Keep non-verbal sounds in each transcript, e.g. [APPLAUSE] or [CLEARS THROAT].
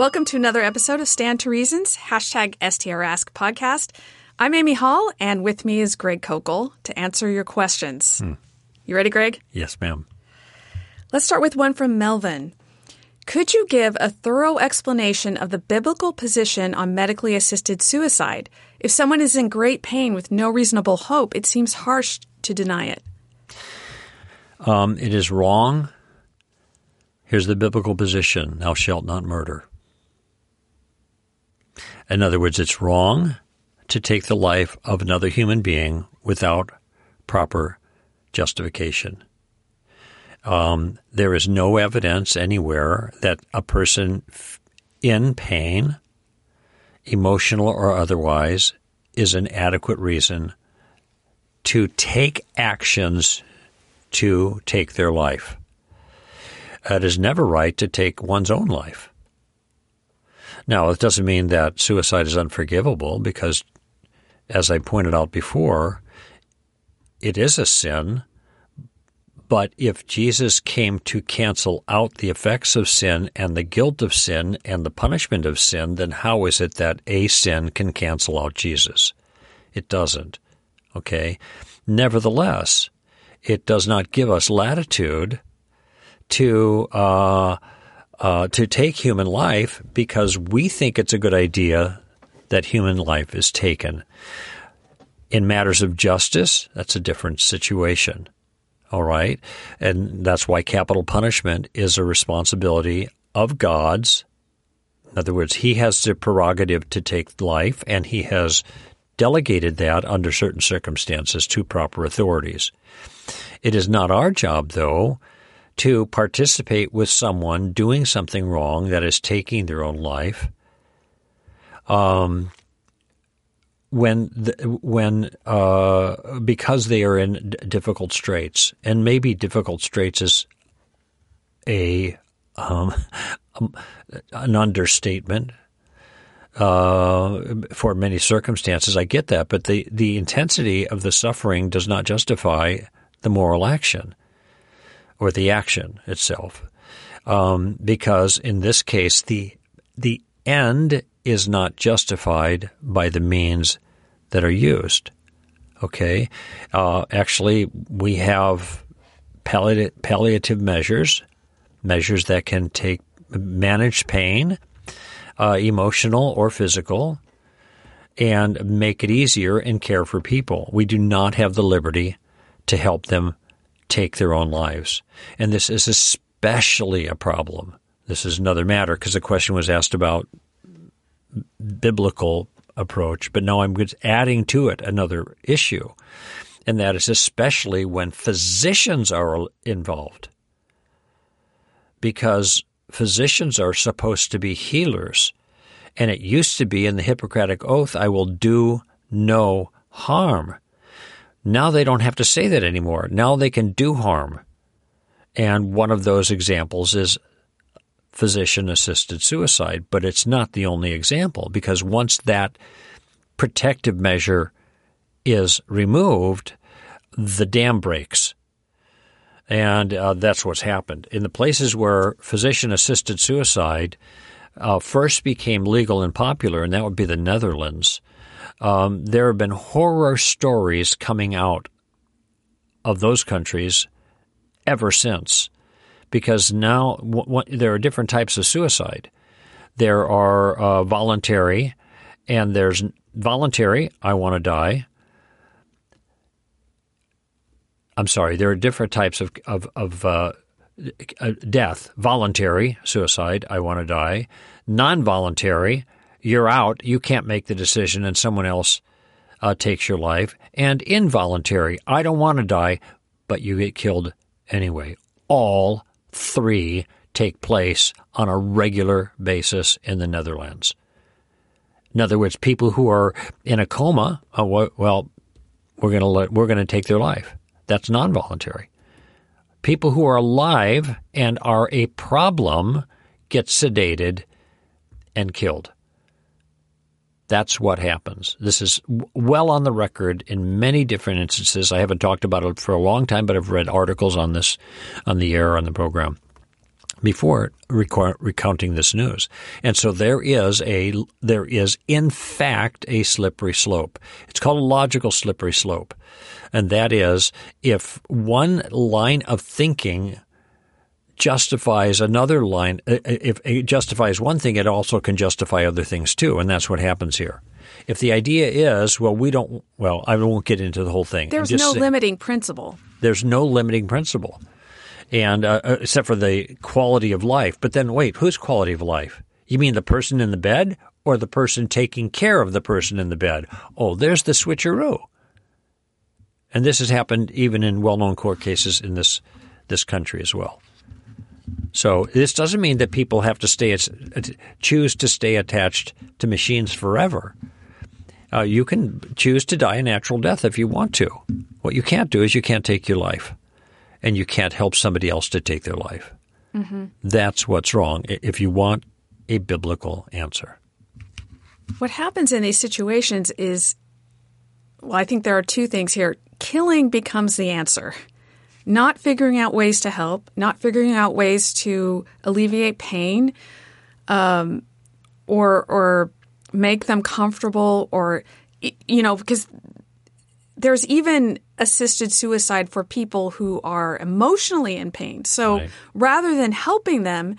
Welcome to another episode of Stand to Reason's, hashtag STRask podcast. I'm Amy Hall, and with me is Greg Koukl to answer your questions. You ready, Greg? Yes, ma'am. Let's start with one from Melvin. Could you give a thorough explanation of the biblical position on medically assisted suicide? If someone is in great pain with no reasonable hope, it seems harsh to deny it. Um, it is wrong. Here's the biblical position Thou shalt not murder. In other words, it's wrong to take the life of another human being without proper justification. Um, there is no evidence anywhere that a person in pain, emotional or otherwise, is an adequate reason to take actions to take their life. It is never right to take one's own life. Now, it doesn't mean that suicide is unforgivable because, as I pointed out before, it is a sin. But if Jesus came to cancel out the effects of sin and the guilt of sin and the punishment of sin, then how is it that a sin can cancel out Jesus? It doesn't. Okay? Nevertheless, it does not give us latitude to uh, uh, to take human life because we think it's a good idea that human life is taken. In matters of justice, that's a different situation. All right. And that's why capital punishment is a responsibility of God's. In other words, He has the prerogative to take life, and He has delegated that under certain circumstances to proper authorities. It is not our job, though, to participate with someone doing something wrong that is taking their own life. Um, when the, when uh, because they are in difficult straits, and maybe difficult straits is a [LAUGHS] um, an understatement uh, for many circumstances. I get that, but the the intensity of the suffering does not justify the moral action or the action itself, um, because in this case the the end is not justified by the means that are used. Okay, uh, actually, we have palliative, palliative measures, measures that can take manage pain, uh, emotional or physical, and make it easier and care for people. We do not have the liberty to help them take their own lives, and this is especially a problem. This is another matter because the question was asked about biblical approach, but now I'm adding to it another issue, and that is especially when physicians are involved. Because physicians are supposed to be healers, and it used to be in the Hippocratic Oath, I will do no harm. Now they don't have to say that anymore. Now they can do harm. And one of those examples is physician assisted suicide, but it's not the only example because once that protective measure is removed, the dam breaks. And uh, that's what's happened. In the places where physician assisted suicide uh, first became legal and popular, and that would be the Netherlands, um, there have been horror stories coming out of those countries ever since because now w- w- there are different types of suicide. There are uh, voluntary, and there's voluntary, I want to die. I'm sorry, there are different types of, of, of uh, death voluntary, suicide, I want to die. Non voluntary, you're out, you can't make the decision, and someone else uh, takes your life. And involuntary, I don't want to die, but you get killed anyway. All three take place on a regular basis in the Netherlands. In other words, people who are in a coma, uh, well, we're going to let, we're going to take their life. That's non-voluntary. People who are alive and are a problem get sedated and killed. That's what happens. This is well on the record in many different instances. I haven't talked about it for a long time, but I've read articles on this on the air on the program. before recounting this news. And so there is a there is in fact a slippery slope. It's called a logical slippery slope. And that is if one line of thinking justifies another line uh, uh, if it justifies one thing it also can justify other things too and that's what happens here. If the idea is well we don't well I won't get into the whole thing. There's no limiting principle. There's no limiting principle and uh, uh, except for the quality of life. But then wait, whose quality of life? You mean the person in the bed or the person taking care of the person in the bed? Oh, there's the switcheroo. And this has happened even in well-known court cases in this this country as well. So this doesn't mean that people have to stay choose to stay attached to machines forever. Uh, you can choose to die a natural death if you want to. What you can't do is you can't take your life and you can't help somebody else to take their life. Mm-hmm. That's what's wrong if you want a biblical answer. What happens in these situations is, well, I think there are two things here. Killing becomes the answer, not figuring out ways to help, not figuring out ways to alleviate pain, um, or or make them comfortable, or you know, because there's even assisted suicide for people who are emotionally in pain. So right. rather than helping them,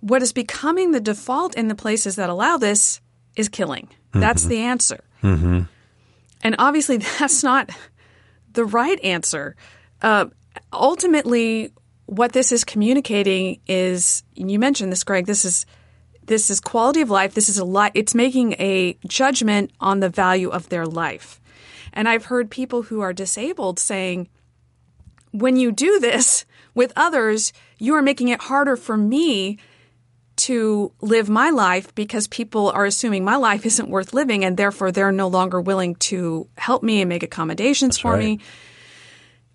what is becoming the default in the places that allow this is killing. Mm-hmm. That's the answer. Mm-hmm. And obviously, [LAUGHS] that's not the right answer. Uh, ultimately, what this is communicating is, you mentioned this, Greg. This is this is quality of life. This is a li- It's making a judgment on the value of their life. And I've heard people who are disabled saying, when you do this with others, you are making it harder for me to live my life because people are assuming my life isn't worth living and therefore they're no longer willing to help me and make accommodations That's for right. me.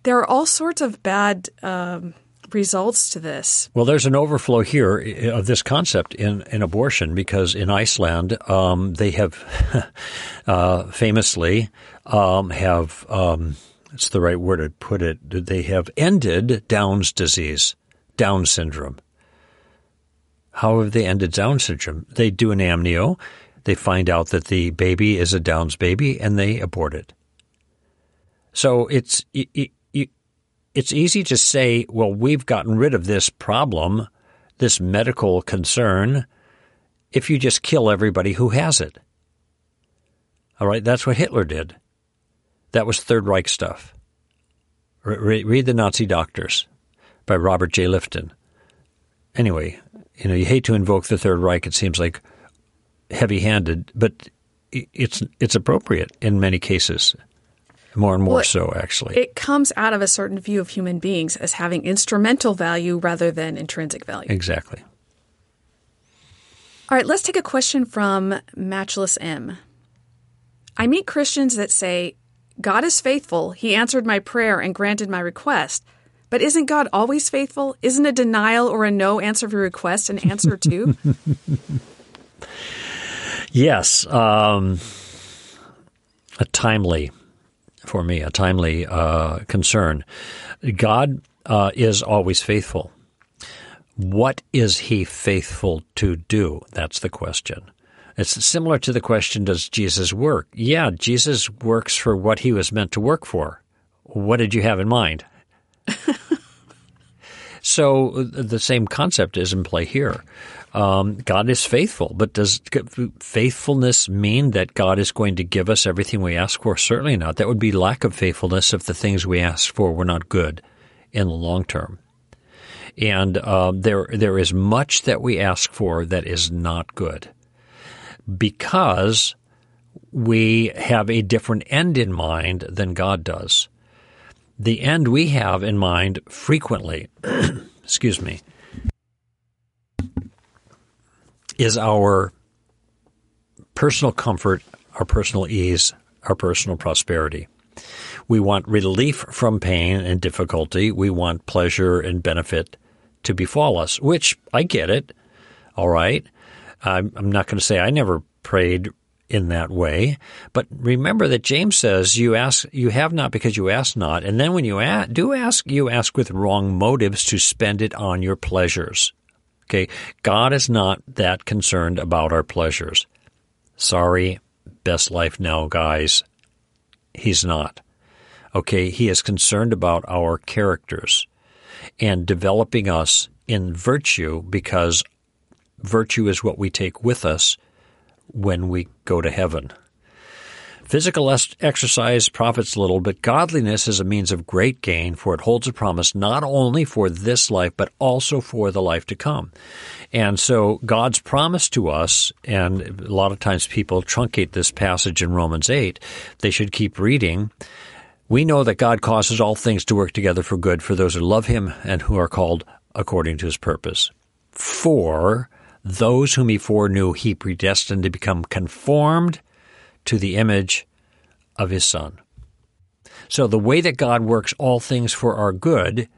There are all sorts of bad um, results to this. Well, there's an overflow here of this concept in, in abortion because in Iceland, um, they have [LAUGHS] uh, famously um, have, um, it's the right word to put it, they have ended Down's disease, Down syndrome. How have they ended Down syndrome? They do an amnio, they find out that the baby is a Down's baby, and they abort it. So it's it, it's easy to say, well, we've gotten rid of this problem, this medical concern, if you just kill everybody who has it. All right, that's what Hitler did. That was Third Reich stuff. Re- read The Nazi Doctors by Robert J. Lifton. Anyway, you know, you hate to invoke the Third Reich. It seems like heavy-handed, but it's it's appropriate in many cases. More and more well, so, actually. It comes out of a certain view of human beings as having instrumental value rather than intrinsic value. Exactly. All right, let's take a question from Matchless M. I meet Christians that say, God is faithful. He answered my prayer and granted my request. But isn't God always faithful? Isn't a denial or a no answer of your request an answer too? [LAUGHS] yes. Um, a timely for me, a timely uh, concern. God uh, is always faithful. What is he faithful to do? That's the question. It's similar to the question Does Jesus work? Yeah, Jesus works for what he was meant to work for. What did you have in mind? [LAUGHS] so the same concept is in play here. Um, God is faithful, but does faithfulness mean that God is going to give us everything we ask for? Certainly not. That would be lack of faithfulness if the things we ask for were not good in the long term. And uh, there, there is much that we ask for that is not good because we have a different end in mind than God does. The end we have in mind frequently, [CLEARS THROAT] excuse me, is our personal comfort, our personal ease, our personal prosperity. We want relief from pain and difficulty. We want pleasure and benefit to befall us, which I get it. All right. I'm, I'm not going to say I never prayed in that way, but remember that James says you ask, you have not because you ask not, and then when you do ask, you ask with wrong motives to spend it on your pleasures. Okay? God is not that concerned about our pleasures. Sorry, best life now, guys. He's not. Okay? He is concerned about our characters and developing us in virtue because virtue is what we take with us when we go to heaven. Physical exercise profits little, but godliness is a means of great gain, for it holds a promise not only for this life, but also for the life to come. And so God's promise to us, and a lot of times people truncate this passage in Romans 8, they should keep reading. We know that God causes all things to work together for good for those who love Him and who are called according to His purpose. For those whom He foreknew, He predestined to become conformed to the image of his son. So the way that God works all things for our good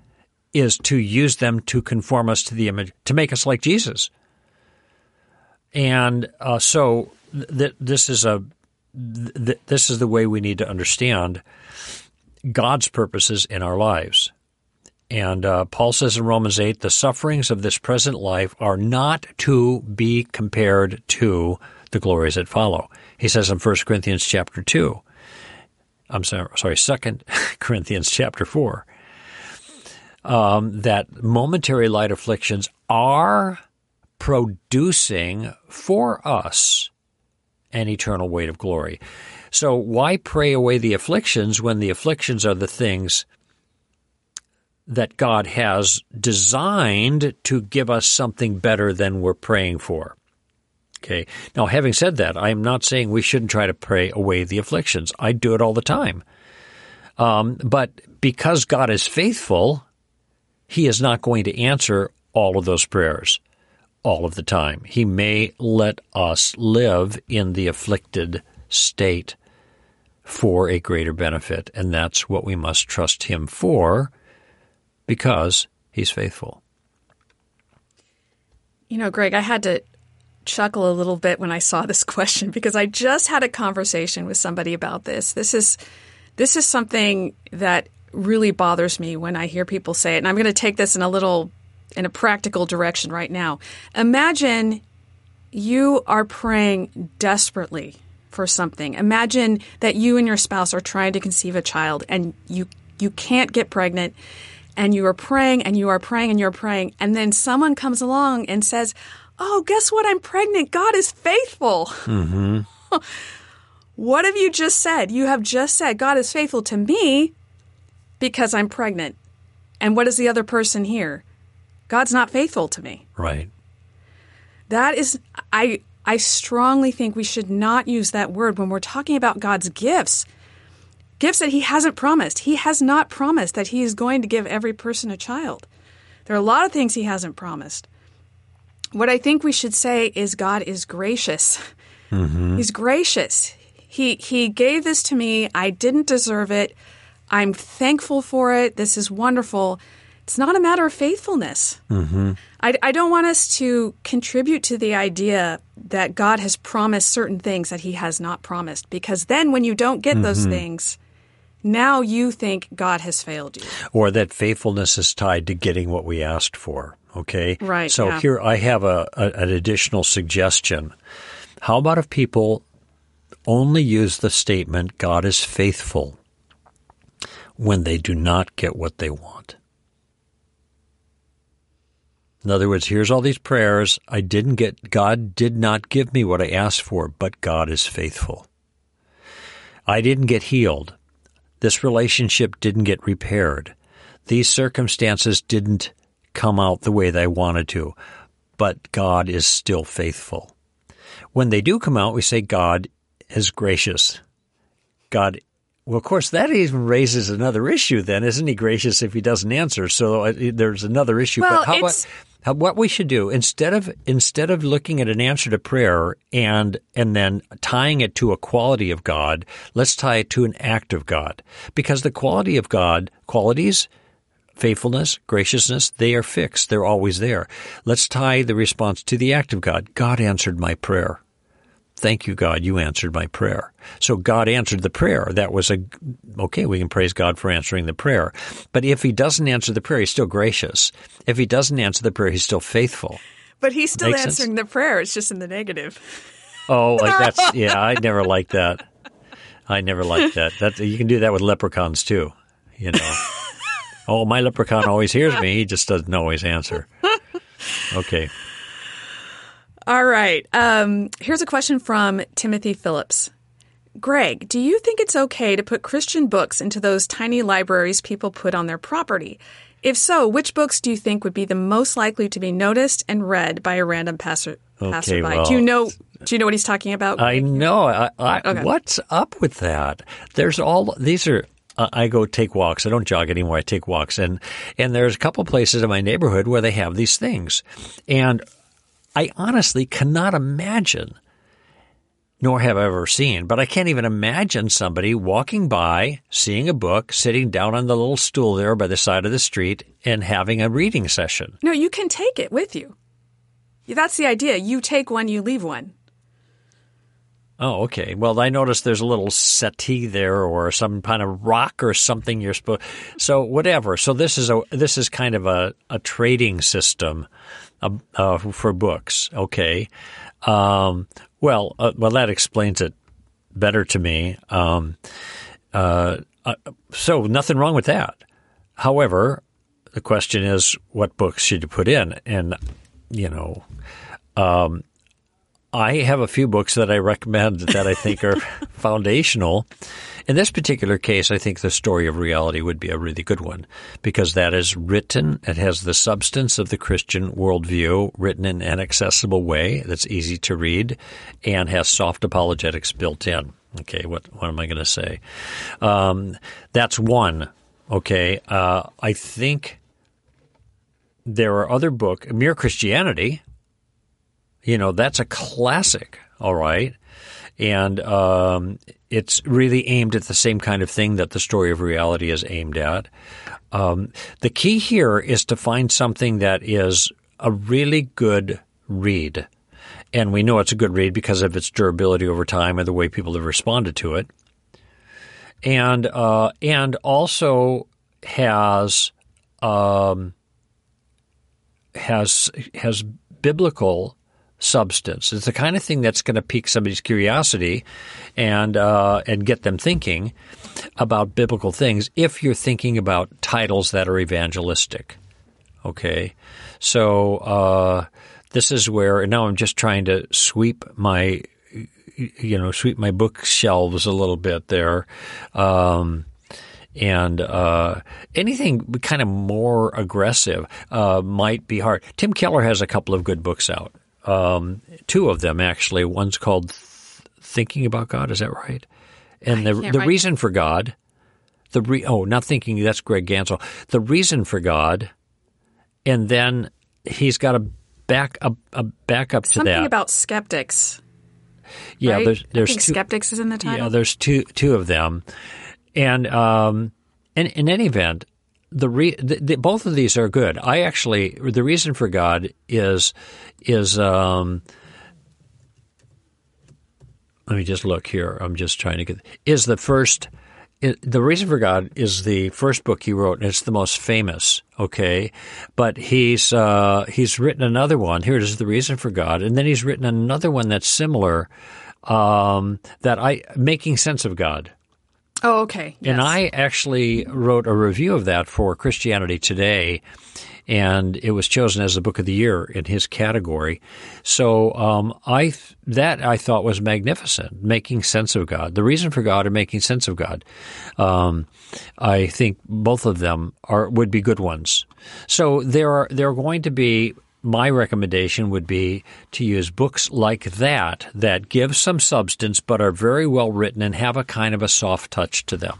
is to use them to conform us to the image, to make us like Jesus. And uh, so th- this is a th- this is the way we need to understand God's purposes in our lives. And uh, Paul says in Romans 8, the sufferings of this present life are not to be compared to the glories that follow. He says in 1 Corinthians chapter 2, I'm sorry, sorry 2 [LAUGHS] Corinthians chapter 4, um, that momentary light afflictions are producing for us an eternal weight of glory. So why pray away the afflictions when the afflictions are the things that God has designed to give us something better than we're praying for? Okay. Now, having said that, I am not saying we shouldn't try to pray away the afflictions. I do it all the time. Um, but because God is faithful, He is not going to answer all of those prayers all of the time. He may let us live in the afflicted state for a greater benefit, and that's what we must trust Him for because He's faithful. You know, Greg, I had to chuckle a little bit when I saw this [LAUGHS] question because I just had a conversation with somebody about this. This is this is something that really bothers me when I hear people say it. And I'm going to take this in a little in a practical direction right now. Imagine you are praying desperately for something. Imagine that you and your spouse are trying to conceive a child and you you can't get pregnant and you are praying and you are praying and you're praying and then someone comes along and says, oh, guess what? I'm pregnant. God is faithful. Mm-hmm. [LAUGHS] what have you just said? You have just said God is faithful to me because I'm pregnant. And what does the other person hear? God's not faithful to me. Right. That is, I, I strongly think we should not use that word when we're talking about God's gifts. Gifts that He hasn't promised. He has not promised that He is going to give every person a child. There are a lot of things He hasn't promised. What I think we should say is God is gracious. Mm-hmm. He's gracious. He he gave this to me. I didn't deserve it. I'm thankful for it. This is wonderful. It's not a matter of faithfulness. Mm-hmm. I, I don't want us to contribute to the idea that God has promised certain things that He has not promised, because then when you don't get mm-hmm. those things, now you think God has failed you. Or that faithfulness is tied to getting what we asked for. Okay. Right. So yeah. here I have a, a, an additional suggestion. How about if people only use the statement, God is faithful, when they do not get what they want? In other words, here's all these prayers. I didn't get, God did not give me what I asked for, but God is faithful. I didn't get healed. This relationship didn't get repaired. These circumstances didn't come out the way they wanted to, but God is still faithful. When they do come out, we say God is gracious. God, well, of course, that even raises another issue. Then, isn't He gracious if He doesn't answer? So uh, there's another issue. Well, but how about how, what we should do instead of instead of looking at an answer to prayer and and then tying it to a quality of God, let's tie it to an act of God because the quality of God qualities faithfulness, graciousness, they are fixed. They're always there. Let's tie the response to the act of God. God answered my prayer. Thank you, God, you answered my prayer. So God answered the prayer. That was a, okay, we can praise God for answering the prayer. But if he doesn't answer the prayer, he's still gracious. If he doesn't answer the prayer, he's still faithful. But he's still Makes sense? answering the prayer. It's just in the negative. Oh, like [LAUGHS] that's yeah. I never liked that. I never liked that. That you can do that with leprechauns too. You know. [LAUGHS] oh, my leprechaun always hears me. He just doesn't always answer. [LAUGHS] Okay. All right. Um, here's a question from Timothy Phillips. Greg, do you think it's okay to put Christian books into those tiny libraries people put on their property? If so, which books do you think would be the most likely to be noticed and read by a random passer- Okay, passerby? well- do you know? Do you know what he's talking about? I know. I, I, Okay. What's up with that? There's all these are. I go take walks. I don't jog anymore. I take walks, and and there's a couple places in my neighborhood where they have these things, and I honestly cannot imagine, nor have I ever seen, but I can't even imagine somebody walking by, seeing a book, sitting down on the little stool there by the side of the street, and having a reading session. no, you can take it with you. That's the idea. You take one, you leave one. Oh, okay. Well, I noticed there's a little settee there, or some kind of rock or something. You're supposed. So whatever. So this is a this is kind of a, a trading system uh, uh, for books. Okay. Um, well, uh, well, that explains it better to me. Um, uh, uh, so nothing wrong with that. However, the question is, what books should you put in? And you know, I have a few books that I recommend that I think are [LAUGHS] foundational. In this particular case, I think the story of reality would be a really good one because that is written. It has the substance of the Christian worldview written in an accessible way that's easy to read and has soft apologetics built in. Okay, what what am I going to say? Um, that's one. Okay, uh, I think there are other books, Mere Christianity. You know, that's a classic, all right. And um, it's really aimed at the same kind of thing that the story of reality is aimed at. Um, the key here is to find something that is a really good read. And we know it's a good read because of its durability over time and the way people have responded to it. And uh, and also has um, has has biblical substance. It's the kind of thing that's going to pique somebody's curiosity and uh, and get them thinking about biblical things. If you're thinking about titles that are evangelistic, okay. So uh, this is where and now I'm just trying to sweep my you know sweep my bookshelves a little bit there. Um, and uh, anything kind of more aggressive uh, might be hard. Tim Keller has a couple of good books out. Um, two of them actually. One's called Th- "Thinking About God." Is that right? And the the reason for God, the re- oh, not thinking. That's Greg Ganssle. The reason for God, and then he's got a back a, a backup to that. Something that. about skeptics. yeah, right? there's there's I think two, skeptics is in the title. yeah, there's two two of them, and um, in in any event, the, re, the, the both of these are good. I actually the reason for God is is um, let me just look here. I'm just trying to get is the first. The reason for God is the first book he wrote, and it's the most famous. Okay, but he's uh, he's written another one. Here it is, the reason for God, and then he's written another one that's similar. Um, that I making sense of God. Oh, okay. And I actually wrote a review of that for Christianity Today, and it was chosen as the book of the year in his category. So um, I th- that I thought was magnificent, making sense of God, the reason for God, and making sense of God. Um, I think both of them are would be good ones. So there are there are going to be. My recommendation would be to use books like that that give some substance but are very well written and have a kind of a soft touch to them.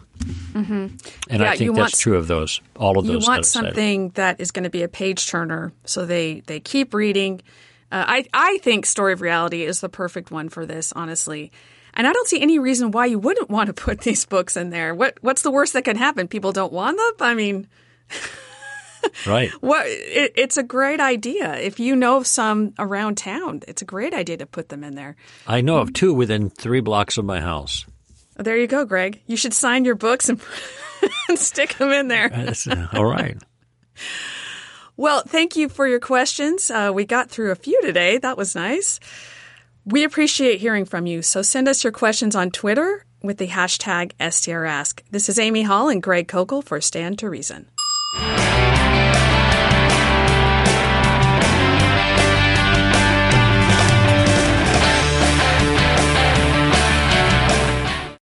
And Yeah, I think want- that's true of those, all of those. you want that I've said. something that is going to be a page turner so they they keep reading uh, i i think story of reality is the perfect one for this honestly and i don't see any reason why you wouldn't want to [LAUGHS] put these books in there what what's the worst that can happen people don't want them i mean [LAUGHS] right? [LAUGHS] what it, it's a great idea if you know of some around town it's a great idea to put them in there I know of two within three blocks of my house. there you go greg you should sign your books and, [LAUGHS] and stick them in there [LAUGHS] uh, all right. Well, thank you for your questions. Uh, we got through a few today. That was nice. We appreciate hearing from you. So send us your questions on Twitter with the hashtag STRask. This is Amy Hall and Greg Koukl for Stand to Reason.